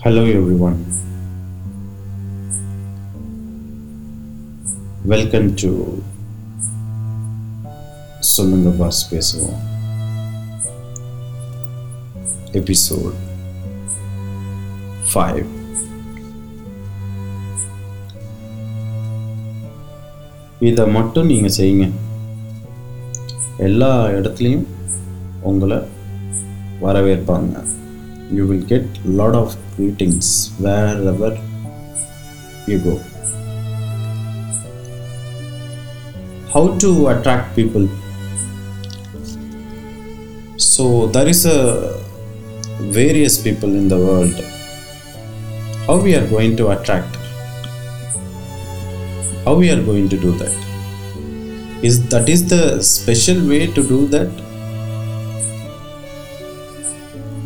Hello everyone. Welcome to சொல்லுங்க boss பேசுவோம் episode five இதை மட்டும் நீங்கள் செய்யுங்க எல்லா இடத்துலையும் உங்களை வரவேற்பாங்க you will get lot of greetings wherever you go how to attract people so there is a various people in the world how we are going to attract how we are going to do that is that is the special way to do that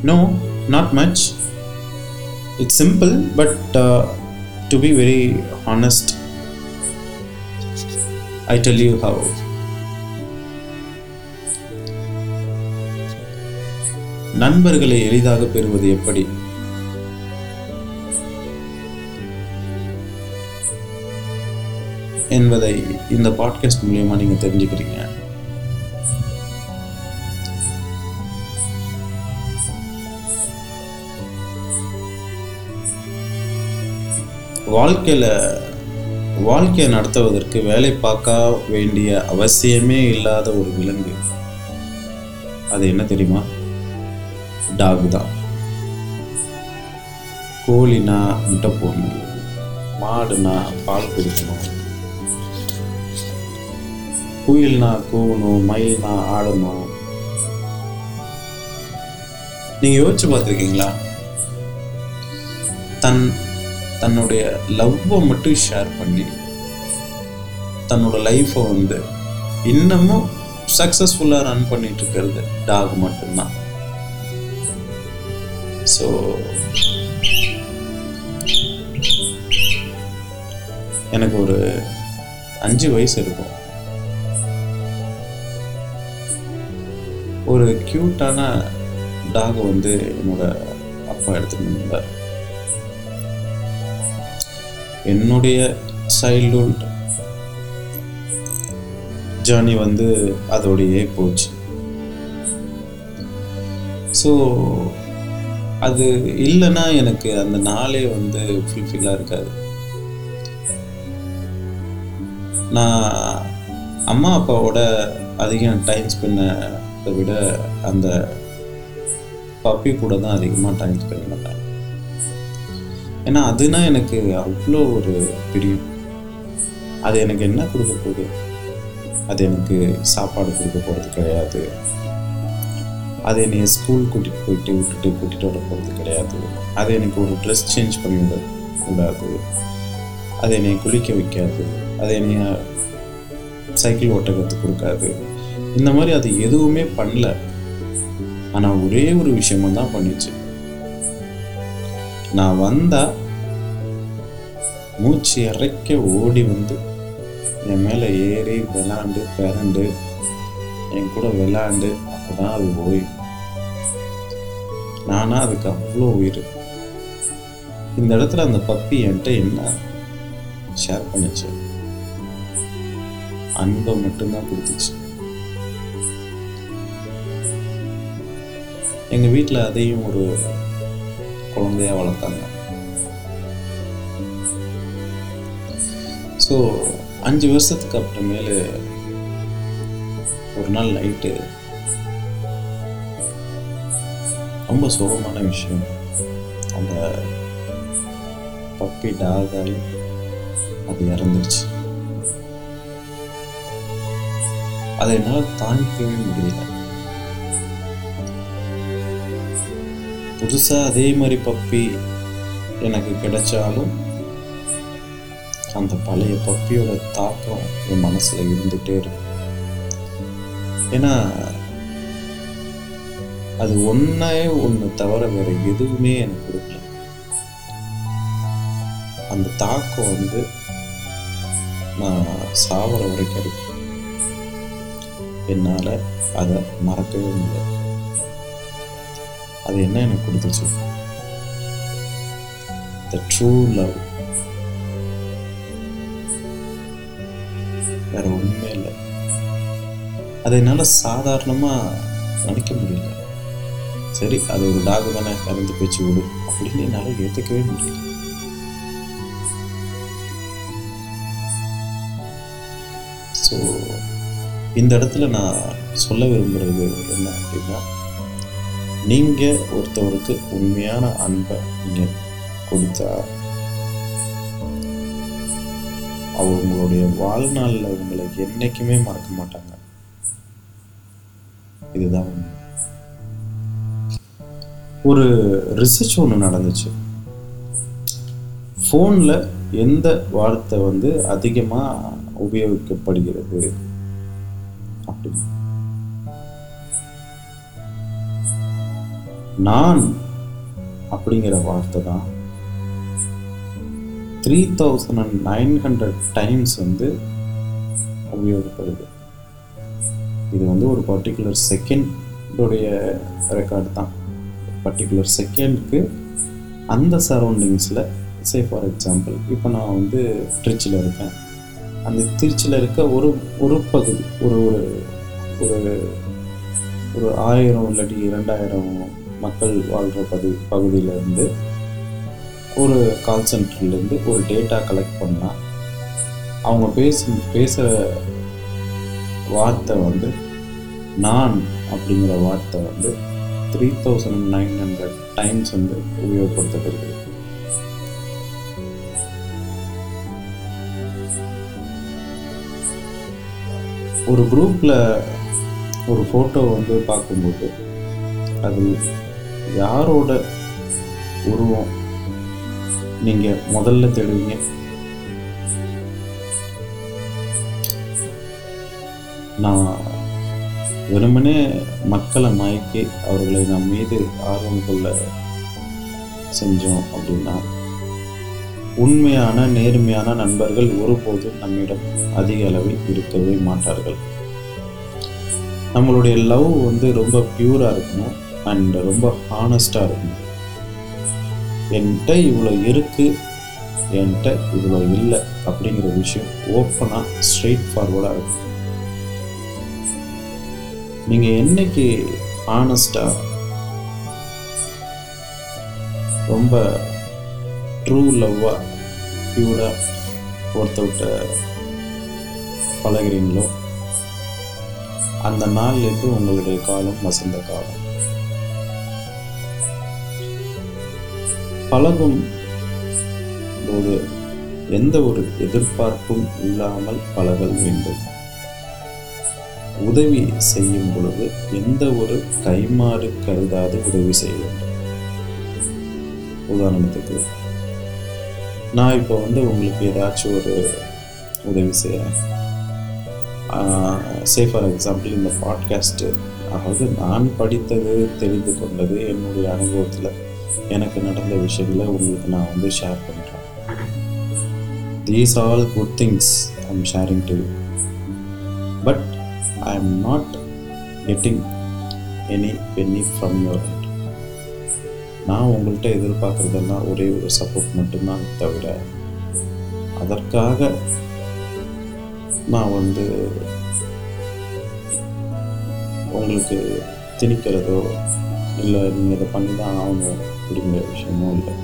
No not much It's simple but to be very honest I tell tell you நண்பர்களை எளிதாக பெறுவது எப்படி என்பதை இந்த podcast மூலியமா நீங்கள் தெரிஞ்சுக்கிறீங்க வாழ்க்கையில் வாழ்க்கையை நடத்துவதற்கு வேலை பார்க்க வேண்டிய அவசியமே இல்லாத ஒரு விலங்கு. அது என்ன தெரியுமா? டாக் தான். கோழினா முட்டை போடணும். மாடுனா பால் கொடுக்கணும். குயில்னா கூவணும் மயில்னா ஆடணும். நீங்கள் யோசிச்சு பார்த்துருக்கீங்களா? தன் தன்னுடைய லவ்வை மட்டும் ஷேர் பண்ணி தன்னோட லைஃப்பை வந்து இன்னமும் சக்ஸஸ்ஃபுல்லாக ரன் பண்ணிட்டு இருக்கிறது டாக் மட்டும்தான். ஸோ எனக்கு ஒரு அஞ்சு வயசு இருக்கும். ஒரு க்யூட்டான டாக் வந்து என்னோட அப்பா எடுத்துகிட்டு வந்தார். என்னுடைய சைல்டுஹுட் ஜேர்னி வந்து அதோடையே போச்சு. ஸோ அது இல்லைன்னா எனக்கு அந்த நாளே வந்து ஃபுல்ஃபில்லாக இருக்காது. நான் அம்மா அப்பாவோட அதிகம் டைம் ஸ்பெண்டை விட அந்த பப்பி கூட தான் அதிகமாக டைம் ஸ்பெண்ட் பண்ணேன். ஏன்னா அதுனா எனக்கு அவ்வளோ ஒரு பிரியம். அது எனக்கு என்ன கொடுக்க போகுது? அது எனக்கு சாப்பாடு கொடுக்க போகிறது கிடையாது. அது என்னை ஸ்கூல் கூட்டிகிட்டு போயிட்டு விட்டுட்டு கூட்டிகிட்டு வர போகிறது கிடையாது. அது எனக்கு ஒரு ட்ரெஸ் சேஞ்ச் பண்ணி விட கூடாது. அது என்னை குளிக்க வைக்காது. அது என்னைய சைக்கிள் ஓட்ட கற்றுக் கொடுக்காது. இந்த மாதிரி அது எதுவுமே பண்ணல. ஆனால் ஒரே ஒரு விஷயமும் தான் பண்ணிச்சு. நான் வந்தால் மூச்சு இறைக்க ஓடி வந்து என் மேலே ஏறி விளாண்டு பிறண்டு என் கூட விளாண்டு அப்போ தான் அது ஓயும் நானாக அதுக்கு அவ்வளோ உயிர். இந்த இடத்துல அந்த பப்பி என்கிட்ட என்ன ஷேர் பண்ணுச்சு? அன்பை மட்டும்தான் கொடுத்துச்சு. எங்கள் வீட்டில் அதையும் ஒரு குழந்தையா வளர்த்தாங்க. ஸோ அஞ்சு வருஷத்துக்கு அப்புறமேலு ஒரு நாள் நைட்டு ரொம்ப சோகமான விஷயம். அந்த பப்பி டாகாய் அது இறந்துருச்சு. அதை என்னால் தாங்கிக்கவே முடியல. புதுசாக அதே மாதிரி பப்பி எனக்கு கிடைச்சாலும் அந்த பழைய பப்பியோட தாக்கம் என் மனசில் இருந்துகிட்டே இருக்கும் ஏன்னா அது ஒன்றே ஒன்று தவிர வேறு எதுவுமே எனக்கு கொடுக்கல. அந்த தாக்கம் வந்து நான் சாவர வரைக்கும் இருக்கும் என்னால் அதை மறக்கவே முடியாது. அது என்ன எனக்கு கொடுத்துச்சு த ட்ரூ லவ் வேற ஒண்ணுமே இல்லை. அதை என்னால் சாதாரணமாக நினைக்க முடியல. சரி அது ஒரு டாக் தானே இறந்து போச்சு விடு. அப்படின்னு என்னால் ஏற்றுக்கவே முடியல. ஸோ இந்த இடத்துல நான் சொல்ல விரும்புகிறது என்ன அப்படின்னா நீங்கள் ஒருத்தவருக்கு உண்மையான அன்பை நீங்கள் கொடுத்தா அவங்களுடைய வாழ்நாளில் உங்களை என்றைக்குமே மறக்க மாட்டாங்க. இதுதான் ஒரு ரிசர்ச் ஒன்று நடந்துச்சு. ஃபோனில் எந்த வார்த்தை வந்து அதிகமாக உபயோகிக்கப்படுகிறது? அப்படின்னு. நான் அப்படிங்கிற வார்த்தை தான். Three thousand and nine hundred times வந்து உபயோகப்படுது. இது வந்து ஒரு பர்டிகுலர் செகண்டுடைய ரெக்கார்டு தான். பர்டிகுலர் செகண்டுக்கு அந்த சரௌண்டிங்ஸில் சே ஃபார் எக்ஸாம்பிள் இப்போ நான் வந்து திருச்சியில் இருக்கேன். அந்த திருச்சியில் இருக்க ஒரு ஒரு பகுதி ஒரு ஒரு ஒரு ஒரு ஆயிரம் இல்லாட்டி இரண்டாயிரம் மக்கள் வாழ்கிற பகு பகுதியிலேருந்து ஒரு கால் சென்டர்லேருந்து ஒரு டேட்டா கலெக்ட் பண்ணால் அவங்க பேசு பேசுகிற வார்த்தை வந்து நான் அப்படிங்கிற வார்த்தை வந்து three thousand nine hundred times வந்து உபயோகப்படுத்தப்படுகிறது ஒரு குரூப்பில் ஒரு ஃபோட்டோ வந்து பார்க்கும்போது அது யாரோட உருவம் நீங்கள் முதல்ல தேடுவீங்க? நான் வெறுமனே மக்களை மயக்கி அவர்களை நம் மீது ஆர்வம் கொள்ள செஞ்சோம் அப்படின்னா உண்மையான நேர்மையான நண்பர்கள் ஒருபோதும் நம்மிடம் அதிக அளவில் இருக்கவே மாட்டார்கள். நம்மளுடைய லவ் வந்து ரொம்ப பியூராக இருக்கணும். அண்ட் ரொம்ப ஹானஸ்டாக இருக்கணும் என்கிட்ட இவ்வளோ இருக்குது என்கிட்ட இவ்வளோ இல்லை அப்படிங்கிற விஷயம் ஓப்பனாக ஸ்ட்ரெயிட் ஃபார்வர்டாக இருக்கும் நீங்கள் என்னைக்கு ஆனஸ்டாக ரொம்ப ட்ரூ லவ்வாக பியூராக ஒருத்தவிட்ட பழகிறீங்களோ அந்த நாள்லேருந்து உங்களுடைய காலம் வசந்த காலம். பழகும் போது எந்த ஒரு எதிர்பார்ப்பும் இல்லாமல் பழகல் வேண்டும். உதவி செய்யும் பொழுது எந்த ஒரு கைமாறு கருதாது உதவி செய்ய வேண்டும். உதாரணத்துக்கு நான் இப்போ வந்து உங்களுக்கு ஏதாச்சும் ஒரு உதவி செய்கிறேன் சே ஃபார் எக்ஸாம்பிள் இந்த பாட்காஸ்ட்டு அதாவது நான் படித்தது தெரிந்து கொண்டது என்னுடைய அனுபவத்தில் எனக்கு நடந்த விஷயங்களை உங்களுக்கு நான் வந்து ஷேர் பண்ணுறேன் these all good things I'm sharing to you but I am not getting any penny from your head நான் உங்கள்கிட்ட எதிர்பார்க்குறதெல்லாம் ஒரே ஒரு சப்போர்ட் மட்டும்தான் தவிர அதற்காக நான் வந்து உங்களுக்கு திணிக்கிறதோ இல்லை நீங்கள் இதை பண்ணி தான் ஆகணும் அப்படிங்கிற விஷயமும் இல்லை.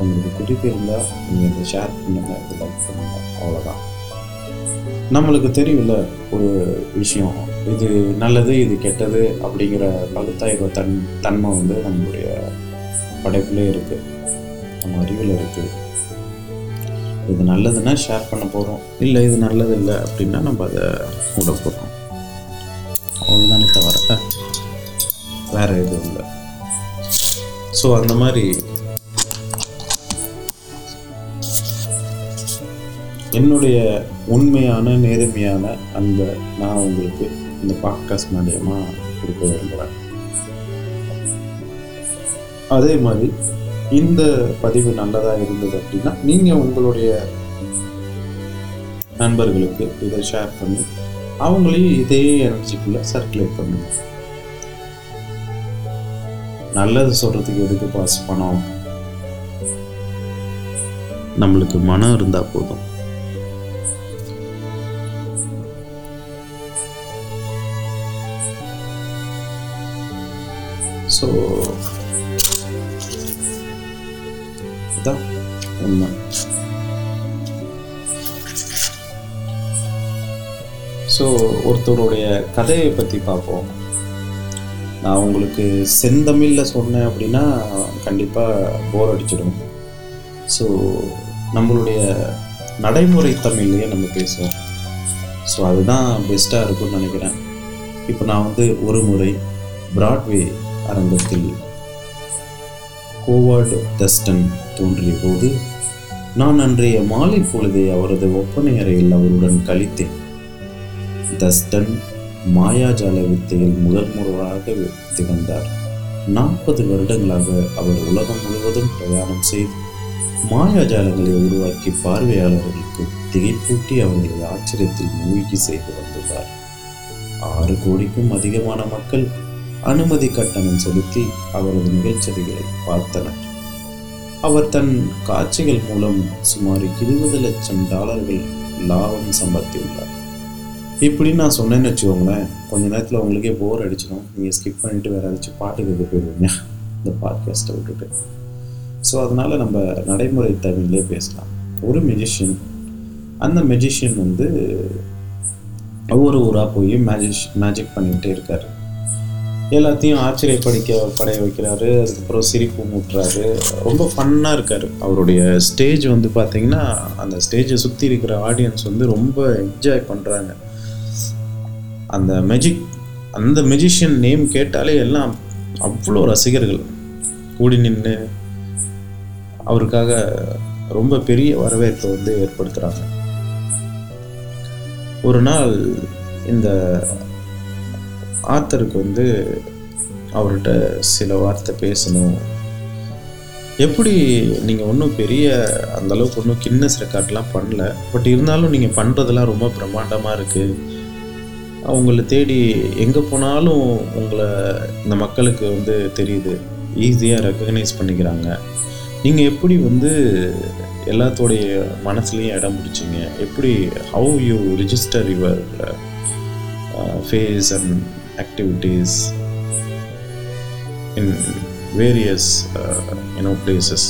உங்களுக்கு பிடித்திருந்தால் நீங்கள் இதை ஷேர் பண்ணுங்கள் இதை லைக் பண்ணுங்கள் அவ்வளோதான் நம்மளுக்கு தெரியும்ல ஒரு விஷயம் இது நல்லது இது கெட்டது அப்படிங்கிற பகுத்தாய்வு தன் தன்மை வந்து நம்மளுடைய படைப்புலேயே இருக்குது நம்ம அறிவில் இருக்குது இது நல்லதுன்னா ஷேர் பண்ண போகிறோம் இல்லை இது நல்லது இல்லை அப்படின்னா நம்ம அதை கூட போகிறோம் அவ்வளோதானே தவிர. வேறு எதுவும் இல்லை. ஸோ அந்த மாதிரி என்னுடைய உண்மையான நேர்மையான அந்த நான் உங்களுக்கு இந்த பாட்காஸ்ட் மூலியமாக கொடுக்க விரும்புகிறேன் அதே மாதிரி இந்த பதிவு நல்லதாக இருந்தது அப்படின்னா நீங்கள் உங்களுடைய நண்பர்களுக்கு இதை ஷேர் பண்ணி அவங்களையும் இதே எனர்ஜிக்குள்ளே சர்க்குலேட் பண்ணுங்க. நல்லது சொல்கிறதுக்கு எதுக்கு பாஸ் பணம்? நம்மளுக்கு மனம் இருந்தால் போதும். ஸோ அதான் உண்மை. ஸோ ஒருத்தருடைய கதையை பற்றி பார்ப்போம். நான் உங்களுக்கு செந்தமிழில் சொன்னேன் அப்படின்னா கண்டிப்பாக போர் அடிச்சிடும். ஸோ நம்மளுடைய நடைமுறை தமிழ்லேயே நம்ம பேசுவோம். ஸோ அதுதான் பெஸ்ட்டாக இருக்கும்னு நினைக்கிறேன். இப்போ நான் வந்து ஒரு முறை பிராட்வே அரங்கத்தில் கோவார்டு தஸ்டன் தோன்றிய போது நான் அன்றைய மாலை பொழுதை அவரது ஒப்பனை அறையில் அவருடன் கழித்தேன். தஸ்டன் மாயாஜால வித்தையில் முதல் முறையாக திகழ்ந்தார். நாற்பது வருடங்களாக அவர் உலகம் முழுவதும் பிரயாணம் செய்து மாயாஜாலங்களை உருவாக்கி பார்வையாளர்களுக்கு திகைப்பூட்டி அவர்களை ஆச்சரியத்தில் மூழ்கி செய்து வந்துள்ளார். ஆறு கோடிக்கும் அதிகமான மக்கள் அனுமதி கட்டணம் செலுத்தி அவரது நிகழ்ச்சிகளை பார்த்தனர். அவர் தன் காட்சிகள் மூலம் சுமார் இருபது லட்சம் டாலர்கள் லாபம் சம்பாதித்துள்ளார் இப்படி நான் சொன்னேன்னு வச்சுக்கோங்களேன் கொஞ்ச நேரத்தில் உங்களுக்கே போர் அடிச்சிடும். நீங்கள் ஸ்கிப் பண்ணிட்டு வேறு ஏதாச்சும் பாட்டு கேட்க போயிடுவீங்க இந்த பாட்காஸ்ட்டை விட்டுட்டு. ஸோ அதனால் நம்ம நடைமுறை தமிழ்லேயே பேசலாம். ஒரு மெஜிஷியன் அந்த மெஜிஷியன் வந்து ஒவ்வொரு ஊராக போய் மேஜிஷ் மேஜிக் பண்ணிக்கிட்டே இருக்கார். எல்லாத்தையும் ஆச்சரியப்படிக்க படைய வைக்கிறாரு அதுக்கப்புறம் சிரிப்பு மூட்டுறாரு ரொம்ப ஃபன்னாக இருக்கார். அவருடைய ஸ்டேஜ் வந்து பார்த்திங்கன்னா அந்த ஸ்டேஜை சுற்றி இருக்கிற ஆடியன்ஸ் வந்து ரொம்ப என்ஜாய் பண்ணுறாங்க அந்த மெஜிக் அந்த மெஜிஷியன் நேம் கேட்டாலே எல்லாம் அவ்வளோ ரசிகர்கள் கூடி நின்று அவருக்காக ரொம்ப பெரிய வரவேற்பை வந்து ஏற்படுத்துகிறாங்க ஒரு நாள் இந்த ஆத்தருக்கு வந்து அவர்கிட்ட சில வார்த்தை பேசணும். எப்படி நீங்கள் ஒன்றும் பெரிய அந்தளவுக்கு ஒன்றும் கின்னஸ் ரெக்கார்ட்லாம் பண்ணல பட் இருந்தாலும் நீங்கள் பண்ணுறதெல்லாம் ரொம்ப பிரம்மாண்டமாக இருக்குது அவங்கள தேடி எங்கே போனாலும் உங்களை இந்த மக்களுக்கு வந்து தெரியுது. ஈஸியாக ரெக்கக்னைஸ் பண்ணிக்கிறாங்க. நீங்கள் எப்படி வந்து எல்லாத்தோடைய மனசுலேயும் இடம் பிடிச்சிங்க? எப்படி how you register your face and activities in various you know places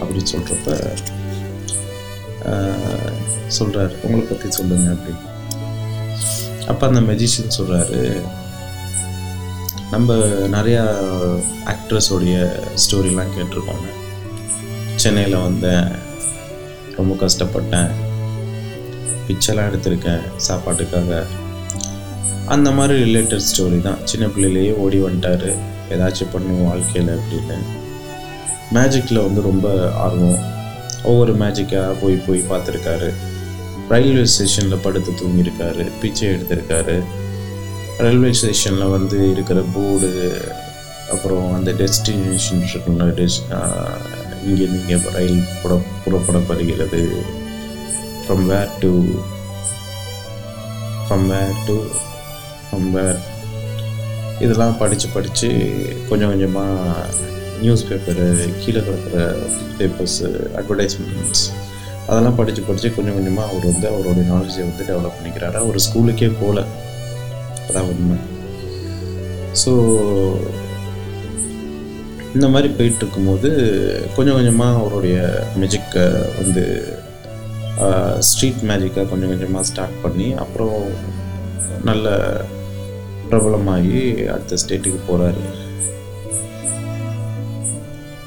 அப்படின்னு சொல்கிறப்ப சொல்கிறார் உங்களை பற்றி சொல்லுங்கள் அப்படின்னு அப்போ அந்த மெஜிஷியன் சொல்கிறாரு நம்ம நிறையா ஆக்ட்ரஸோடைய ஸ்டோரிலாம் கேட்டிருக்கோங்க சென்னையில் வந்தேன் ரொம்ப கஷ்டப்பட்டேன். பிச்செல்லாம் எடுத்திருக்கேன் சாப்பாட்டுக்காக. அந்த மாதிரி ரிலேட்டட் ஸ்டோரி தான். சின்ன பிள்ளையிலேயே ஓடி வந்துட்டார். ஏதாச்சும் பண்ணும் வாழ்க்கையில் அப்படின்னு. மேஜிக்கில் வந்து ரொம்ப ஆர்வம். ஒவ்வொரு மேஜிக்காக போய் போய் பார்த்துருக்காரு. ரயில்வே ஸ்டேஷனில் படுத்து தூங்கியிருக்காரு பிச்சை எடுத்திருக்காரு. ரயில்வே ஸ்டேஷனில் வந்து இருக்கிற போர்டு அப்புறம் அந்த டெஸ்டினேஷன் இருக்குல்ல டெஸ் இங்கே இங்கே ரயில் புற புறப்படப்படுகிறது. From where to from where to from where இதெல்லாம் படித்து படித்து கொஞ்சம் கொஞ்சமாக நியூஸ் பேப்பரு கீழே கிடக்கிற பேப்பர்ஸு அட்வர்டைஸ்மெண்ட்ஸ் அதெல்லாம் படித்து படித்து கொஞ்சம் கொஞ்சமாக அவர் வந்து அவருடைய நாலேஜை வந்து டெவலப் பண்ணிக்கிறாரு. அவர் ஸ்கூலுக்கே போகல அதான் உண்மை. ஸோ இந்த மாதிரி போயிட்டு இருக்கும்போது கொஞ்சம் கொஞ்சமாக அவருடைய மெஜிக்கை வந்து ஸ்ட்ரீட் மேஜிக்காக கொஞ்சம் கொஞ்சமாக ஸ்டார்ட் பண்ணி அப்புறம் நல்ல பிரபலமாகி அடுத்த ஸ்டேட்டுக்கு போகிறாரு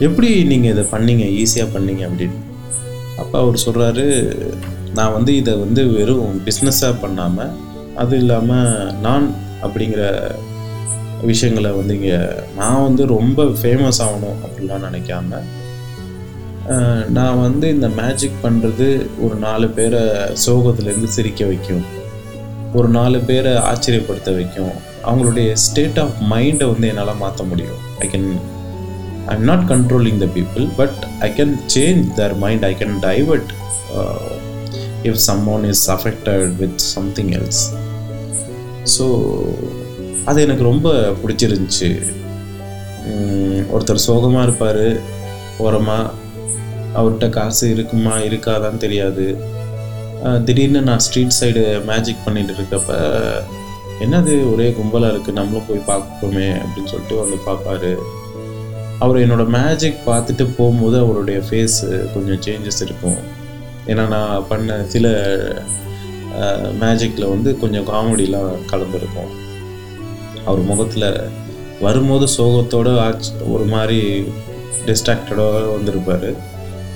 எப்படி நீங்கள் இதை பண்ணீங்க? ஈஸியாக பண்ணீங்க அப்படின்னு? அப்போ அவர் சொல்கிறாரு நான் வந்து இதை வந்து வெறும் பிஸ்னஸாக பண்ணாமல் அது இல்லாமல் நான் அப்படிங்கிற விஷயங்களை வந்து இங்கே நான் வந்து ரொம்ப ஃபேமஸ் ஆகணும் அப்படிலாம் நினைக்காம நான் வந்து இந்த மேஜிக் பண்ணுறது ஒரு நாலு பேரை சோகத்துலேருந்து சிரிக்க வைக்கும் ஒரு நாலு பேரை ஆச்சரியப்படுத்த வைக்கும் அவங்களுடைய ஸ்டேட் ஆஃப் மைண்டை வந்து என்னால் மாற்ற முடியும். I can I'm not controlling the people but I can change their mind I can divert if someone is affected with something else so அது எனக்கு ரொம்ப பிடிச்சிருந்துச்சு. ஒருத்தர் சோகமாக இருப்பார் ஓரமாக அவர்கிட்ட காசு இருக்குமா இருக்காதான்னு தெரியாது. திடீர்னு நான் ஸ்ட்ரீட் சைடு மேஜிக் பண்ணிட்டு இருக்கப்ப என்னது ஒரே கும்பலாக இருக்குது நம்மளும் போய் பார்ப்போமே அப்படின்னு சொல்லிட்டு வந்து பார்ப்பாரு. அவர் என்னோடய மேஜிக் பார்த்துட்டு போகும்போது அவருடைய ஃபேஸ் கொஞ்சம் சேஞ்சஸ் இருக்கும். ஏன்னா நான் பண்ண சில மேஜிக்கில் வந்து கொஞ்சம் காமெடிலாம் கலந்துருக்கும். அவர் முகத்தில் வரும்போது சோகத்தோடு ஆச்சு ஒரு மாதிரி டிஸ்ட்ராக்டடாக வந்திருப்பார்.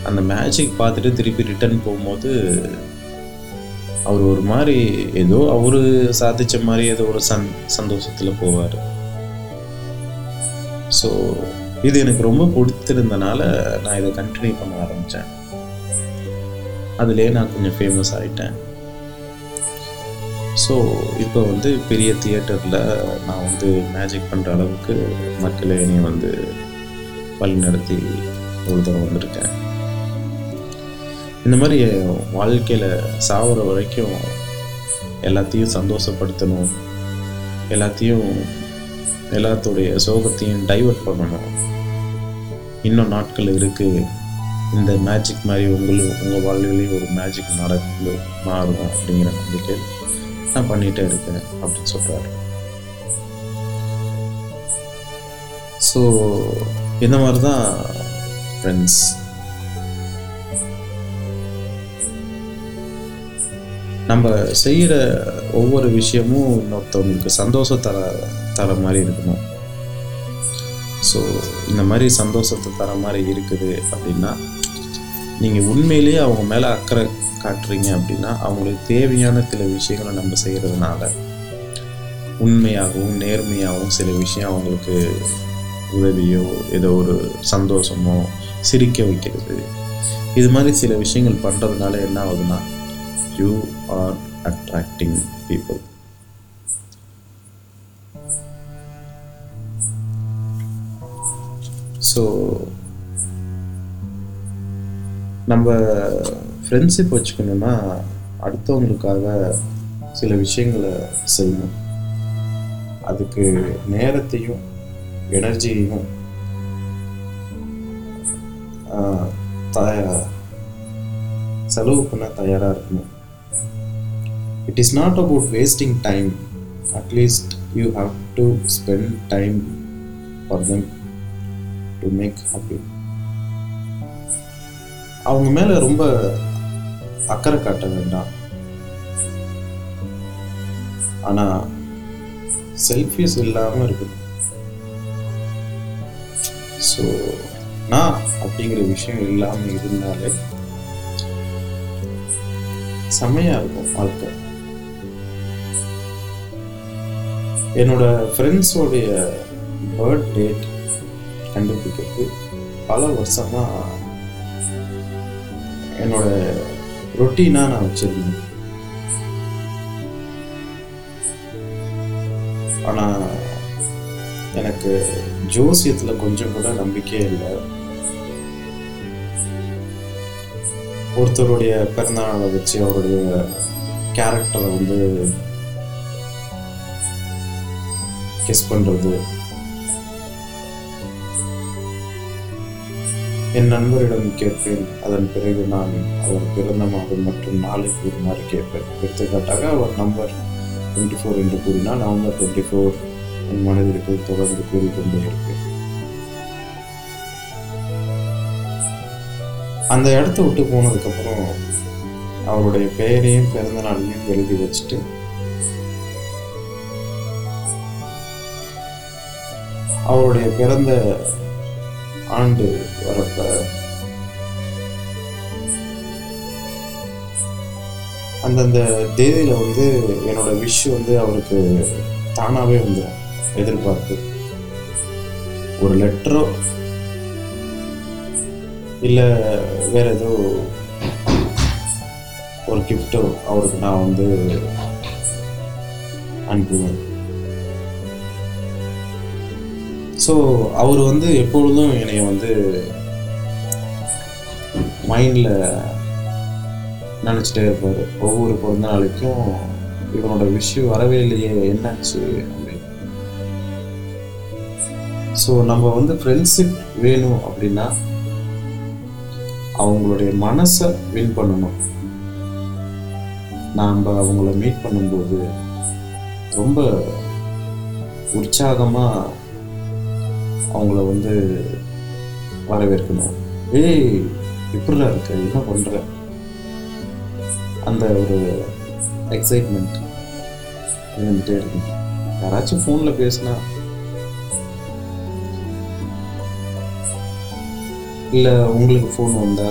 அந்த மேஜிக் பார்த்துட்டு திருப்பி ரிட்டர்ன் போகும்போது அவர் ஒரு மாதிரி ஏதோ அவர் சாதித்த மாதிரி ஏதோ ஒரு சந் சந்தோஷத்தில் போவார். ஸோ இது எனக்கு ரொம்ப பிடித்திருந்தனால நான் இதை கண்டினியூ பண்ண ஆரம்பித்தேன் அதிலே நான் கொஞ்சம் ஃபேமஸ் ஆகிட்டேன் ஸோ இப்போ வந்து பெரிய தியேட்டரில் நான் வந்து மேஜிக் பண்ணுற அளவுக்கு மக்களே என்னை வந்து வழிநடத்தி ஒரு தடவை வந்திருக்கேன். இந்த மாதிரி வாழ்க்கையில் சாவர வரைக்கும் எல்லாத்தையும் சந்தோஷப்படுத்தணும். எல்லாத்தையும் எல்லாத்துடைய சோகத்தையும் டைவர்ட் பண்ணணும். இன்னும் நாட்கள் இருக்குது இந்த மேஜிக் மாதிரி உங்களும் உங்கள் வாழ்விலையும் ஒரு மேஜிக் நடந்து மாறும் அப்படிங்கிற நம்பிக்கை நான் பண்ணிகிட்டே இருக்கேன் அப்படின்னு சொல்கிறாரு ஸோ இந்த மாதிரி தான் ஃப்ரெண்ட்ஸ் நம்ம செய்கிற ஒவ்வொரு விஷயமும் இன்னொருத்தவங்களுக்கு சந்தோஷம் தர தர மாதிரி இருக்கணும். ஸோ இந்த மாதிரி சந்தோஷத்தை தர மாதிரி இருக்குது அப்படின்னா நீங்கள் உண்மையிலேயே அவங்க மேலே அக்கறை காட்டுறீங்க அப்படின்னா அவங்களுக்கு தேவையான சில விஷயங்களை நம்ம செய்கிறதுனால உண்மையாகவும் நேர்மையாகவும் சில விஷயம் அவங்களுக்கு உதவியோ ஏதோ ஒரு சந்தோஷமோ சிரிக்க வைக்கிறது. இது மாதிரி சில விஷயங்கள் பண்ணுறதுனால என்ன ஆகுதுன்னா you are attracting people so நம்ம ஃப்ரெண்ட்ஷிப் வச்சுக்கணுன்னா அடுத்தவங்களுக்காக சில விஷயங்களை செய்யணும். அதுக்கு நேரத்தையும் எனர்ஜியையும் ஆஹ், செலவு பண்ண தயாராக இருக்கணும். It is not about wasting time at least you have to spend time for them to make happy அவங்க மேலே ரொம்ப அக்கறை காட்ட வேண்டாம். ஆனால் செல்ஃபிஸ் இல்லாமல் இருக்கணும் ஸோ நான் அப்படிங்கிற விஷயம் இல்லாமல் இருந்தாலே செம்மையாக இருக்கும் வாழ்க்கை. என்னோட ஃப்ரெண்ட்ஸோடைய பர்த் டேட் கண்டுபிடிக்கிறது. பல வருஷமாக என்னோட ரொட்டீனாக நான் வச்சுருந்தேன். ஆனால் எனக்கு ஜோசியத்தில் கொஞ்சம் கூட நம்பிக்கையே இல்லை. ஒருத்தருடைய பிறந்தநாளை வச்சு அவருடைய கேரக்டரை வந்து கெஸ் பண்ணுறது என் நண்பரிடம் கேட்பேன். அதன் பிறகு நான் அவர் பிறந்த மாதம் மற்றும் நாளை கூறுமாறு கேட்பேன். எடுத்துக்காட்டாக அவர் நம்பர் டுவெண்ட்டி ஃபோர் என்று கூறினால் நவம்பர் டுவெண்ட்டி ஃபோர் என் மனதிற்கு தொடர்ந்து கூறிக்கொண்டே இருப்பேன். அந்த இடத்த விட்டு போனதுக்கப்புறம் அவருடைய பெயரையும் பிறந்த நாளையும் எழுதி வச்சுட்டு அவருடைய பிறந்த ஆண்டு வரப்ப. அந்தந்த தேதியில வந்து என்னோட விஷ் வந்து அவருக்கு தானாவே வந்து எதிர்பார்ப்பு. ஒரு லெட்டரோ இல்லை வேற ஏதோ ஒரு கிஃப்டோ அவருக்கு நான் வந்து அனுப்புவேன். ஸோ அவர் வந்து எப்பொழுதும் என்னை வந்து மைண்டில் நினச்சிட்டே இருப்பார். ஒவ்வொரு பிறந்த நாளைக்கும் இவனோட விஷயம் வரவே இல்லையே என்னாச்சு அப்படின்னு. ஸோ நம்ம வந்து ஃப்ரெண்ட்ஷிப் வேணும் அப்படின்னா அவங்களுடைய மனசை வின் பண்ணணும். நாம் அவங்கள மீட் பண்ணும்போது ரொம்ப உற்சாகமாக அவங்கள வந்து வரவேற்கணும். ஏய் இப்படிலாம் இருக்க என்ன பண்ணுற அந்த ஒரு எக்ஸைட்மெண்ட் இருந்துகிட்டே இருக்கும். யாராச்சும் ஃபோனில் பேசினா இல்லை உங்களுக்கு ஃபோன் வந்தா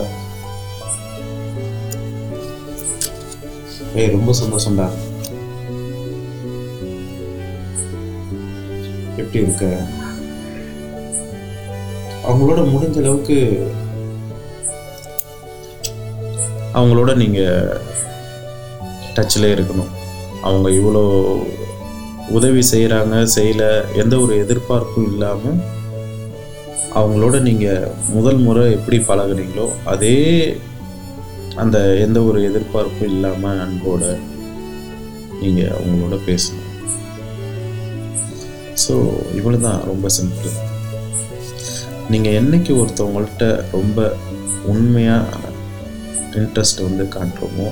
ஏய் ரொம்ப சந்தோஷம்டா. எப்படி இருக்க? அவங்களோட முடிஞ்ச அளவுக்கு அவங்களோட நீங்கள் டச்சில் இருக்கணும். அவங்க இவ்வளோ உதவி செய்கிறாங்க செய்யலை எந்த ஒரு எதிர்பார்ப்பும் இல்லாமல் அவங்களோட நீங்கள் முதல் முறை எப்படி பழகுனீங்களோ அதே அந்த எந்த ஒரு எதிர்பார்ப்பும் இல்லாமல் அன்போட நீங்கள் அவங்களோட பேசணும். ஸோ இவ்வளோ தான் ரொம்ப சிம்பிள் நீங்கள் என்னைக்கு ஒருத்தவங்கள்ட்ட ரொம்ப உண்மையாக இன்ட்ரெஸ்ட் வந்து காட்டுறோமோ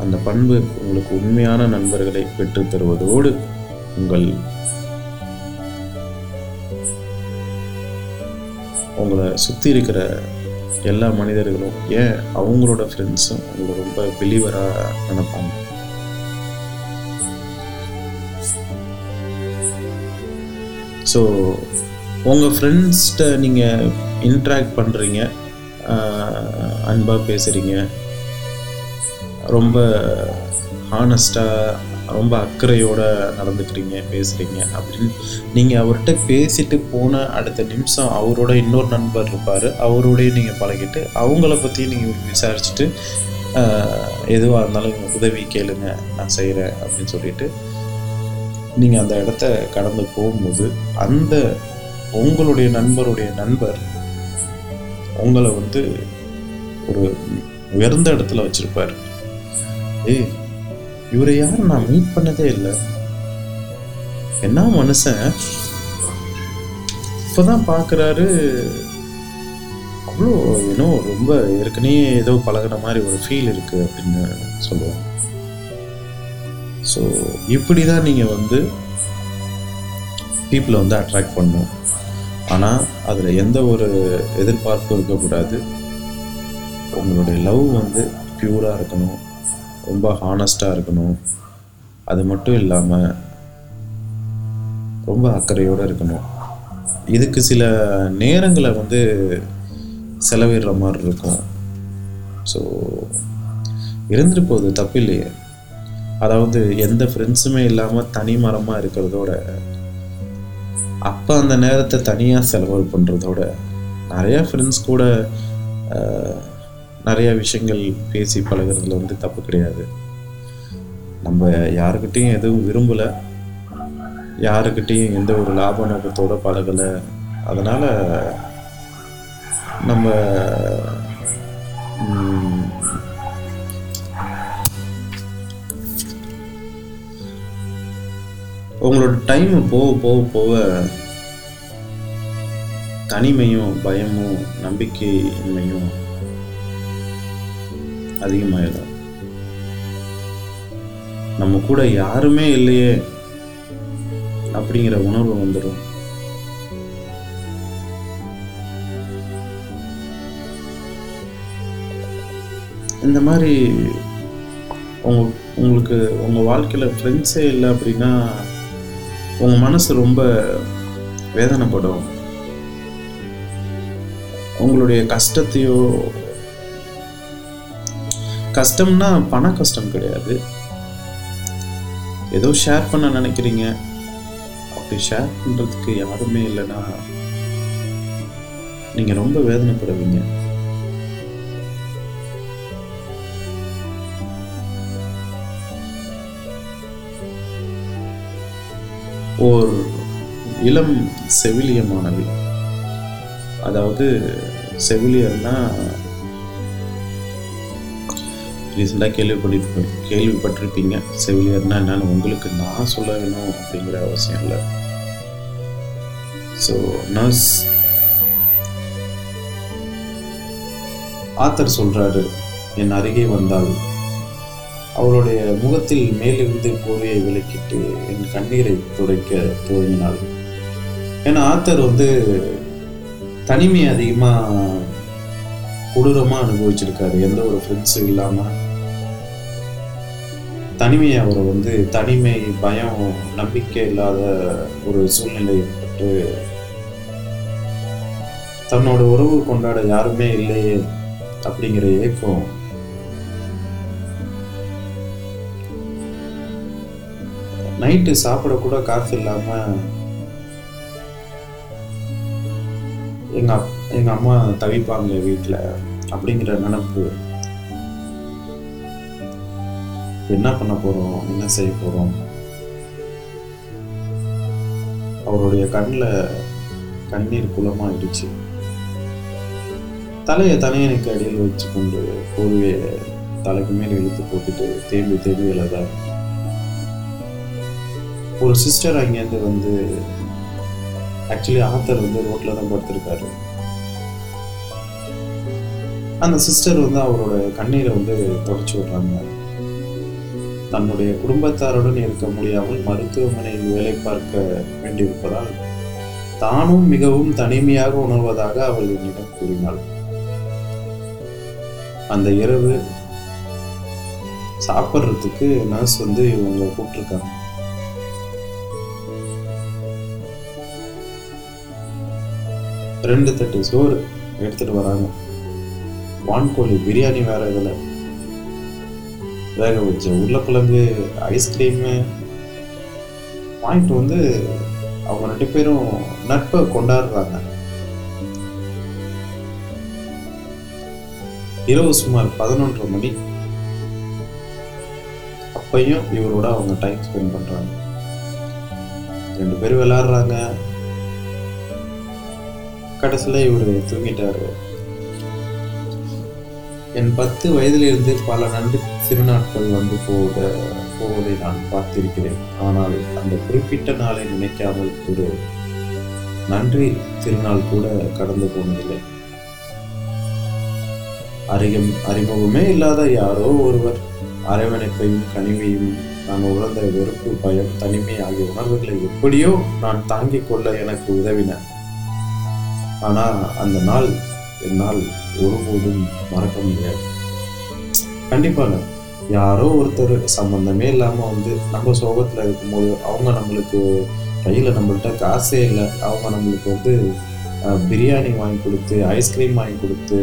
அந்த பண்பு உங்களுக்கு உண்மையான நண்பர்களை பெற்று தருவதோடு உங்கள் உங்களை சுற்றி இருக்கிற எல்லா மனிதர்களும் ஏன் அவங்களோட ஃப்ரெண்ட்ஸும் உங்களை ரொம்ப பிலீவராக நினைப்பாங்க? ஸோ உங்கள் ஃப்ரெண்ட்ஸ்கிட்ட நீங்கள் இன்ட்ராக்ட் பண்ணுறீங்க அன்பாக பேசுகிறீங்க ரொம்ப ஹானஸ்டாக ரொம்ப அக்கறையோடு நடந்துக்கிறீங்க பேசுகிறீங்க அப்படின்னு நீங்கள் அவர்கிட்ட பேசிட்டு போன அடுத்த நிமிஷம் அவரோட இன்னொரு நண்பர் இருப்பார். அவரோடய நீங்கள் பழகிட்டு அவங்கள பற்றி நீங்கள் விசாரிச்சுட்டு எதுவாக இருந்தாலும் உதவி கேளுங்க நான் செய்கிறேன் அப்படின்னு சொல்லிட்டு நீங்கள் அந்த இடத்த கடந்து போகும்போது அந்த உங்களுடைய நண்பருடைய நண்பர் உங்களை வந்து ஒரு உயர்ந்த இடத்துல வச்சிருப்பார். ஏய் இவரை யாரும் நான் மீட் பண்ணதே இல்லை. என்ன மனுஷன்? இப்போதான் பார்க்குறாரு அவ்வளோ ஏன்னோ ரொம்ப ஏற்கனவே ஏதோ பழகிற மாதிரி ஒரு ஃபீல் இருக்கு அப்படின்னு சொல்லுவாங்க ஸோ இப்படி தான் நீங்கள் வந்து பீப்புளை வந்து அட்ராக்ட் பண்ணணும் ஆனால் அதில் எந்த ஒரு எதிர்பார்ப்பும் இருக்கக்கூடாது. உங்களுடைய லவ் வந்து பியூராக இருக்கணும். ரொம்ப ஹானஸ்டாக இருக்கணும். அது மட்டும் இல்லாமல் ரொம்ப அக்கறையோடு இருக்கணும். இதுக்கு சில நேரங்களை வந்து செலவிடுற மாதிரி இருக்கும். ஸோ இருந்துட்டு போகுது தப்பு இல்லையே அதாவது எந்த ஃப்ரெண்ட்ஸுமே இல்லாமல் தனி மரமாக இருக்கிறதோட அப்போ அந்த நேரத்தை தனியாக செலவு பண்ணுறதோட நிறையா ஃப்ரெண்ட்ஸ் கூட நிறையா விஷயங்கள் பேசி பழகிறதுல வந்து தப்பு கிடையாது. நம்ம யாருக்கிட்டேயும் எதுவும் விரும்பலை. யாருக்கிட்டேயும் எந்த ஒரு லாப நோக்கத்தோடு பழகலை. அதனால் நம்ம உங்களோட டைம் போக போக போக தனிமையும் பயமும் நம்பிக்கையின்மையும் அதிகமாயிடும். நம்ம கூட யாருமே இல்லையே அப்படிங்கிற உணர்வு வந்துடும் இந்த மாதிரி உங்க உங்களுக்கு உங்கள் வாழ்க்கையில் ஃப்ரெண்ட்ஸே இல்லை அப்படின்னா உங்கள் மனசு ரொம்ப வேதனைப்படும். உங்களுடைய கஷ்டத்தையோ கஷ்டம்னா பண கஷ்டம் கிடையாது. ஏதோ ஷேர் பண்ண நினைக்கிறீங்க. அப்படி ஷேர் பண்ணுறதுக்கு யாருமே இல்லைன்னா நீங்கள் ரொம்ப வேதனைப்படுவீங்க. ஓர் இளம் செவிலிய மாணவி அதாவது செவிலியர்னா ரீசெண்டாக கேள்விப்பட்டிருப்பேன் கேள்விப்பட்டிருப்பீங்க. செவிலியர்னா என்னன்னு உங்களுக்கு நான் சொல்ல வேணும் அப்படிங்கிற அவசியம் இல்லை. ஸோ நர்ஸ் ஆத்தர் சொல்கிறாரு என் அருகே வந்தால் அவளுடைய முகத்தில் மேலிருந்து போர்வையை விலக்கிட்டு என் கண்ணீரை துடைக்க துவங்கினாள். ஏன்னா ஆத்தர் வந்து தனிமை அதிகமாக கொடூரமாக அனுபவிச்சிருக்காரு. எந்த ஒரு ஃப்ரெண்ட்ஸும் இல்லாமல் தனிமையை அவரை வந்து தனிமை பயம் நம்பிக்கை இல்லாத ஒரு சூழ்நிலை ஏற்பட்டு தன்னோட உறவு கொண்டாட யாருமே இல்லையே அப்படிங்கிற ஏக்கம் நைட்டு சாப்பிட கூட காசு இல்லாம எங்க அப்- எங்க அம்மா தவிப்பாங்க வீட்டில் அப்படிங்கிற நினப்பு. என்ன பண்ண போறோம்? என்ன செய்ய போறோம்? அவருடைய கண்ணில் கண்ணீர் குளமாயிடுச்சு. தலையை தனையனுக்கு அடியில் வச்சு கொண்டு போர்வையை தலைக்கு மேலே இழுத்து போட்டுட்டு தேம்பி தேம்பி எழுதார் ஒரு சிஸ்டர் அங்கேருந்து வந்து ஆக்சுவலி ஆத்தர் வந்து ரோட்டில் தான் படுத்திருக்காரு. அந்த சிஸ்டர் வந்து அவரோட கண்ணீரை வந்து தொடச்சி விடுறாங்க. தன்னுடைய குடும்பத்தாருடன் இருக்க முடியாமல் மருத்துவமனையில் வேலை பார்க்க வேண்டியிருப்பதால் தானும் மிகவும் தனிமையாக உணர்வதாக அவள் என்னிடம் கூறினாள். அந்த இரவு சாப்பிட்றதுக்கு நர்ஸ் வந்து இவங்களை கூப்பிட்டுருக்காங்க. ரெண்டு தட்டு சோறு எடுத்துட்டு வராங்க. வான்கோழி பிரியாணி வேற இதில். வேக வச்ச உருளைக்கிழங்கு ஐஸ்கிரீமு வாங்கிட்டு வந்து அவங்க ரெண்டு பேரும் நட்பை கொண்டாடுறாங்க. இரவு சுமார் பதினொன்றரை மணி. அப்பையும் இவரோட அவங்க டைம் ஸ்பெண்ட் பண்றாங்க. ரெண்டு பேரும் விளையாடுறாங்க. கடைசியில் இவர் தூங்கிட்டார். என் பத்து வயதிலிருந்து பல நன்றி திருநாட்கள் வந்து போக போவதை நான் பார்த்திருக்கிறேன். ஆனால் அந்த குறிப்பிட்ட நாளை நினைக்காமல் ஒரு நன்றி திருநாள் கூட கடந்து போனதில்லை. அறிகம் அறிமுகமே இல்லாத யாரோ ஒருவர் அரவணைப்பையும் கனிமையும் நான் உணர்ந்த வெறுப்பு பயம் தனிமை ஆகிய உணர்வுகளை எப்படியோ நான் தாங்கிக் கொள்ள எனக்கு உதவின. ஆனால் அந்த நாள் என்னால் ஒருபோதும் மறக்க முடியாது. கண்டிப்பாக யாரோ ஒருத்தர் சம்மந்தமே இல்லாமல் வந்து நம்ம சோகத்தில் இருக்கும்போது அவங்க நம்மளுக்கு கையில் நம்மள்கிட்ட காசே இல்லை. அவங்க நம்மளுக்கு வந்து பிரியாணி வாங்கி கொடுத்து ஐஸ்கிரீம் வாங்கி கொடுத்து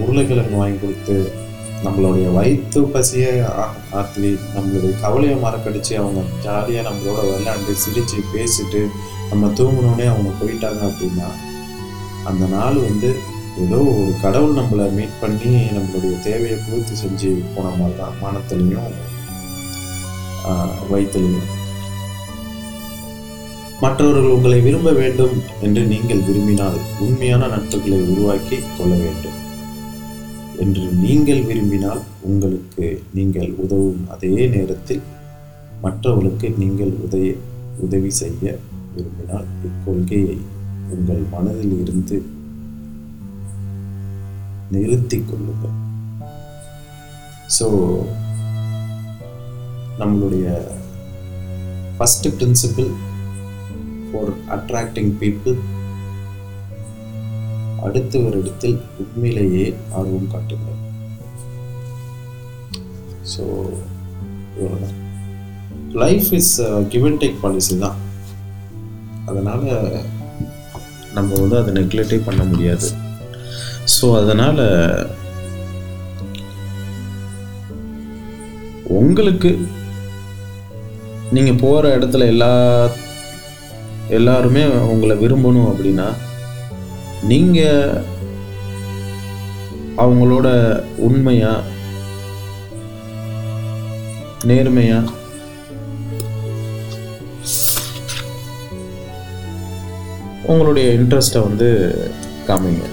உருளைக்கிழங்கு வாங்கி கொடுத்து நம்மளுடைய வயிற்று பசியை ஆ- ஆற்றி நம்மளுடைய கவலையை மறக்கடிச்சு அவங்க ஜாலியாக நம்மளோட விளையாண்டு சிரித்து பேசிட்டு நம்ம தூங்கினோடனே அவங்க போயிட்டாங்க அப்படின்னா அந்த நாள் வந்து ஏதோ ஒரு கடவுள் நம்மளை மீட் பண்ணி நம்மளுடைய தேவையை பூர்த்தி செஞ்சு போன மாதிரி தான். மனத்துலையும் வயிற்றுலையும் மற்றவர்கள் உங்களை விரும்ப வேண்டும் என்று நீங்கள் விரும்பினால் உண்மையான நட்புகளை உருவாக்கி கொள்ள வேண்டும் என்று நீங்கள் விரும்பினால் உங்களுக்கு நீங்கள் உதவும் அதே நேரத்தில் மற்றவர்களுக்கு நீங்கள் உதவி உதவி செய்ய விரும்பினால் இக்கொள்கையை உங்கள் மனதில் இருந்து நிறுத்தி கொள்ளுங்கள். ஸோ நம்மளுடைய first principle for attracting people அடுத்து வருடத்தில் உண்மையிலேயே ஆர்வம் காட்டுங்கள். ஸோ இவ்வளோதான் life is give and take policy தான். அதனால் நம்ம வந்து அதை நெக்லெக்டே பண்ண முடியாது. ஸோ அதனால் உங்களுக்கு நீங்கள் போகிற இடத்துல எல்லா எல்லாருமே உங்களை விரும்பணும் அப்படின்னா நீங்கள் அவங்களோட உண்மையாக நேர்மையாக உங்களுடைய இன்ட்ரெஸ்ட்டை வந்து காமிங்க.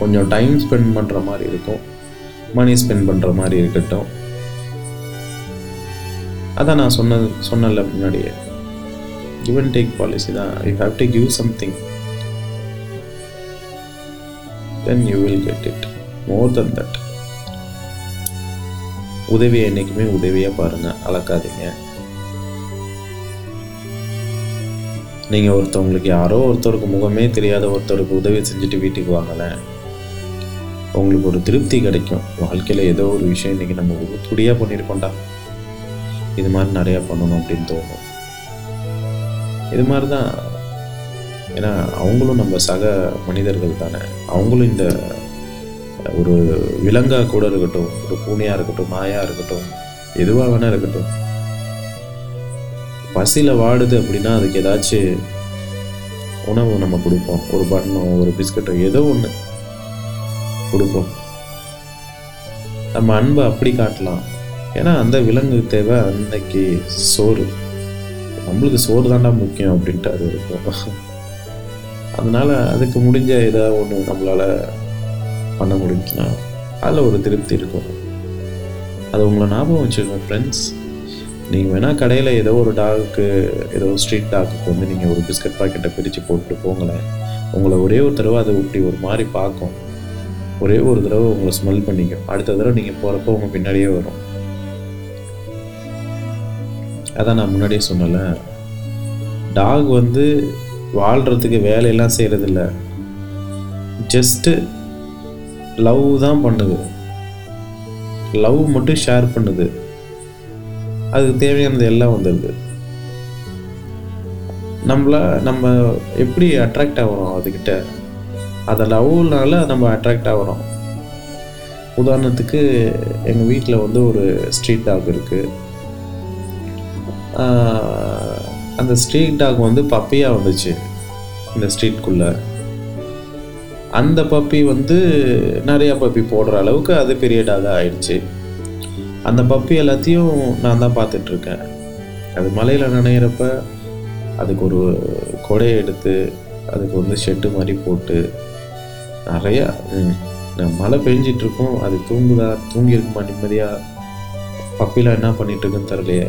கொஞ்சம் டைம் ஸ்பெண்ட் பண்ணுற மாதிரி இருக்கும். மணி ஸ்பெண்ட் பண்ணுற மாதிரி இருக்கட்டும். அதான் நான் சொன்னது சொன்னல முன்னாடியே. கிவ் அண்ட் டேக் பாலிசி தான். You have to give something then you will get it more than that உதவியை என்றைக்குமே உதவியாக பாருங்கள் அளக்காதீங்க நீங்கள் ஒருத்தவங்களுக்கு யாரோ ஒருத்தருக்கு முகமே தெரியாத ஒருத்தருக்கு உதவி செஞ்சுட்டு வீட்டுக்கு வாங்கலேன் உங்களுக்கு ஒரு திருப்தி கிடைக்கும். வாழ்க்கையில் ஏதோ ஒரு விஷயம் இன்றைக்கி நம்ம துடியாக பண்ணியிருக்கோண்டா இது மாதிரி நிறையா பண்ணணும் அப்படின்னு தோணும். இது மாதிரி தான். ஏன்னா அவங்களும் நம்ம சக மனிதர்கள் தானே. அவங்களும் இந்த ஒரு விலங்கா கூட இருக்கட்டும் ஒரு பூனையாக இருக்கட்டும் நாயாக இருக்கட்டும் எதுவாக வேணா இருக்கட்டும். பசியில் வாடுது அப்படின்னா அதுக்கு ஏதாச்சும் உணவு நம்ம கொடுப்போம். ஒரு பட்டனோ ஒரு பிஸ்கட்டோ ஏதோ ஒன்று கொடுப்போம். நம்ம அன்பை அப்படி காட்டலாம். ஏன்னா அந்த விலங்கு தேவை அன்னைக்கு சோறு. நம்மளுக்கு சோறு தாண்டா முக்கியம் அப்படின்ட்டு அது இருக்கும். அதனால் அதுக்கு முடிஞ்ச ஏதாவது ஒன்று நம்மளால் பண்ண முடிஞ்சுன்னா அதில் ஒரு திருப்தி இருக்கும். அது உங்களை ஞாபகம் வச்சுருக்கோம் ஃப்ரெண்ட்ஸ் நீங்கள் வேணால் கடையில் ஏதோ ஒரு டாகுக்கு ஏதோ ஸ்ட்ரீட் டாகுக்கு வந்து நீங்கள் ஒரு பிஸ்கட் பாக்கெட்டை பிரித்து போட்டு போங்களேன். உங்களை ஒரே ஒரு தடவை அதை ஒட்டி ஒரு மாதிரி பார்க்கும். ஒரே ஒரு தடவை உங்களை ஸ்மெல் பண்ணிக்கும் அடுத்த தடவை நீங்கள் போகிறப்போ உங்கள் பின்னாடியே வரும். அதான் நான் முன்னாடியே சொன்னல டாக் வந்து வாழ்கிறதுக்கு வேலையெல்லாம் செய்கிறதில்ல ஜஸ்ட்டு லவ் தான் பண்ணுது. லவ் மட்டும் ஷேர் பண்ணுது. அதுக்கு தேவையானது எல்லாம் வந்துடுது நம்மள நம்ம எப்படி அட்ராக்ட் ஆகிறோம் அதுக்கிட்ட அதை லவ்னால நம்ம அட்ராக்ட் ஆகிறோம். உதாரணத்துக்கு எங்கள் வீட்டில் வந்து ஒரு ஸ்ட்ரீட் டாக் இருக்குது அந்த ஸ்ட்ரீட் டாக் வந்து பப்பியாக வந்துச்சு இந்த ஸ்ட்ரீட்குள்ளே அந்த பப்பி வந்து நிறையா பப்பி போடுற அளவுக்கு அது பெரிய டாகாக ஆயிடுச்சு. அந்த பப்பி எல்லாத்தையும் நான் தான் பார்த்துட்ருக்கேன். அது மலையில் நனையிறப்ப அதுக்கு ஒரு கொடையை எடுத்து அதுக்கு வந்து ஷெட்டு மாதிரி போட்டு நிறையா மழை பெஞ்சிட்ருக்கோம் அது தூங்குதா தூங்கியிருக்குமா நிம்மதியாக பப்பிலாம் என்ன பண்ணிகிட்ருக்குன்னு தெரிலையே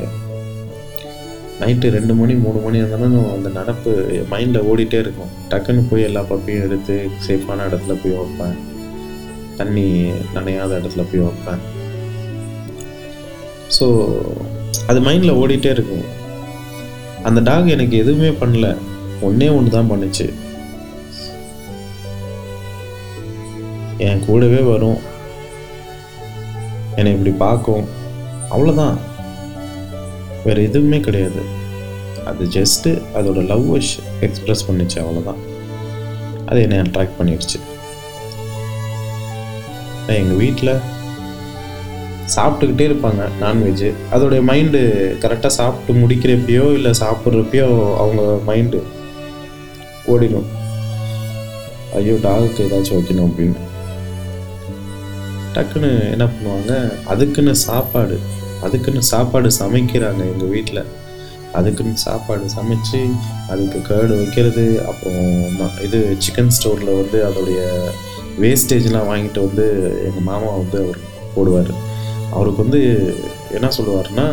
நைட்டு ரெண்டு மணி மூணு மணி இருந்தாலும் அந்த நடப்பு மைண்டில் ஓடிட்டே இருக்கும். டக்குன்னு போய் எல்லா பப்பியும் எடுத்து சேஃபான இடத்துல போய் வைப்பேன். தண்ணி நனையாத இடத்துல போய் வைப்பேன். ஸோ அது மைண்டில் ஓடிட்டே இருக்கும். அந்த டாக் எனக்கு எதுவுமே பண்ணல. ஒன்றே ஒன்று தான் பண்ணுச்சு. என் கூடவே வரும். என்னை இப்படி பார்க்கும். அவ்வளோதான் வேறு எதுவுமே கிடையாது. அது ஜஸ்ட்டு அதோட லவ் எக்ஸ்ப்ரெஸ் பண்ணிச்சு அவ்வளோதான் அது என்னை அட்ராக்ட் பண்ணிடுச்சு எங்கள் வீட்டில் சாப்பிட்டுக்கிட்டே இருப்பாங்க நான்வெஜ்ஜு அதோடைய மைண்டு கரெக்டாக சாப்பிட்டு முடிக்கிறப்பயோ இல்லை சாப்பிட்றப்பயோ அவங்க மைண்டு ஓடிடும். ஐயோ டாகுக்கு ஏதாச்சும் வைக்கணும் அப்படின்னு. டக்குன்னு என்ன பண்ணுவாங்க அதுக்குன்னு சாப்பாடு அதுக்குன்னு சாப்பாடு சமைக்கிறாங்க எங்கள் வீட்டில் அதுக்குன்னு சாப்பாடு சமைச்சு அதுக்கு கேர்டு வைக்கிறது அப்புறம் இது சிக்கன் ஸ்டோரில் வந்து அதோடைய வேஸ்டேஜ்லாம் வாங்கிட்டு வந்து எங்கள் மாமா வந்து அவர் போடுவார். அவருக்கு வந்து என்ன சொல்லுவார்னா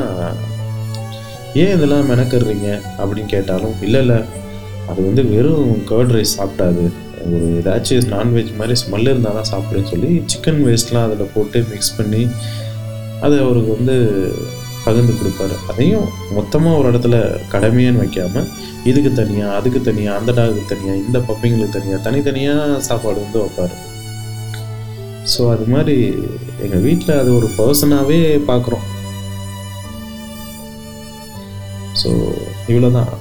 ஏன் இதெல்லாம் மெனக்கடுறீங்க? அப்படின்னு கேட்டாலும் இல்லை இல்லை அது வந்து வெறும் கர்ட் ரைஸ் சாப்பிட்டாது ஒரு ஏதாச்சும் நான்வெஜ் மாதிரி ஸ்மெல் இருந்தால் தான் சாப்பிடுன்னு சொல்லி சிக்கன் வேஸ்ட்லாம் அதில் போட்டு மிக்ஸ் பண்ணி அதை அவருக்கு வந்து பகிர்ந்து கொடுப்பாரு. அதையும் மொத்தமாக ஒரு இடத்துல கடமையான்னு வைக்காமல் இதுக்கு தனியாக அதுக்கு தனியாக அந்த டாகுக்கு தனியாக இந்த பப்பிங்களுக்கு தனியாக தனித்தனியாக சாப்பாடு வந்து வைப்பார். ஸோ அது மாதிரி எங்கள் வீட்டில் அது ஒரு பர்சனாகவே பார்க்குறோம் ஸோ இவ்வளோதான்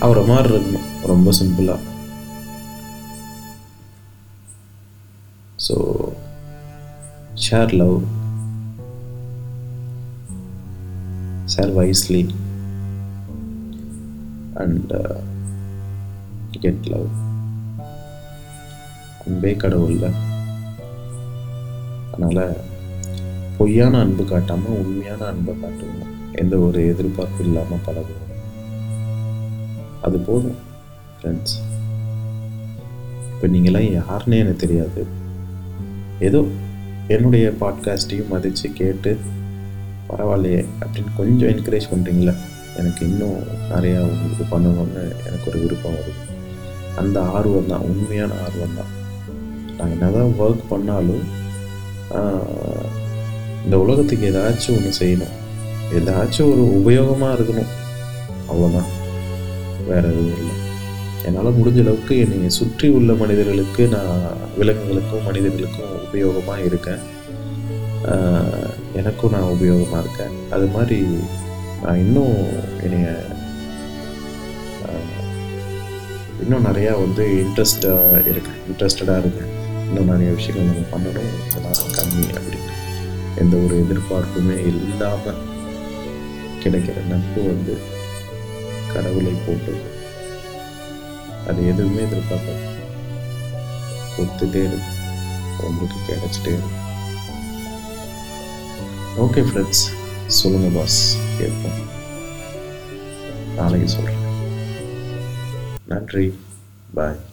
அவரை மாதிரி இருக்கணும். ரொம்ப சிம்பிளாக so share love share wisely and get love அன்பே கடவுள்ல. அதனால் பொய்யான அன்பு காட்டாமல் உண்மையான அன்பை காட்டுவோம். எந்த ஒரு எதிர்பார்ப்பு இல்லாமல் பழகுவோம். அது போதும் ஃப்ரெண்ட்ஸ் இப்போ நீங்களாம் யாருன்னே எனக்கு தெரியாது. ஏதோ என்னுடைய பாட்காஸ்ட்டையும் மதித்து கேட்டு பரவாயில்லையே அப்படின்னு கொஞ்சம் என்கரேஜ் பண்ணுறீங்களே எனக்கு இன்னும் நிறையா உங்களுக்கு பண்ணணும்னு எனக்கு ஒரு விருப்பம் வருது. அந்த ஆர்வம் தான் உண்மையான ஆர்வம் தான் நான் என்ன தான் ஒர்க் பண்ணாலும் இந்த உலகத்துக்கு ஏதாச்சும் ஒன்று செய்யணும். ஏதாச்சும் ஒரு உபயோகமாக இருக்கணும். அவ்வளோதான் வேற எதுவும் இல்லை. என்னால் முடிஞ்ச அளவுக்கு என்னை சுற்றி உள்ள மனிதர்களுக்கு நான் விலங்குகளுக்கும் மனிதர்களுக்கும் உபயோகமாக இருக்கேன். எனக்கும் நான் உபயோகமாக இருக்கேன். அது மாதிரி நான் இன்னும் என்னைய இன்னும் நிறையா வந்து இன்ட்ரெஸ்டாக இருக்கேன். இன்ட்ரெஸ்டடாக இருக்கேன். இன்னும் நிறைய விஷயங்கள் நம்ம பண்ணணும். இதெல்லாம் கம்மி அப்படின்னு எந்த ஒரு எதிர்பார்ப்புமே இல்லாமல் கிடைக்கிற நட்பு வந்து கடவுளை போட்டது. அது எதுவுமே எதிர்பார்க்காது. கொடுத்துட்டே இருக்கு. உங்களுக்கு கிடைச்சிட்டே இருக்கு. ஓகே ஃப்ரெண்ட்ஸ் சொல்லுங்க பாஸ் கேட்போம். நாளைக்கு சொல்கிறேன் நன்றி. பாய்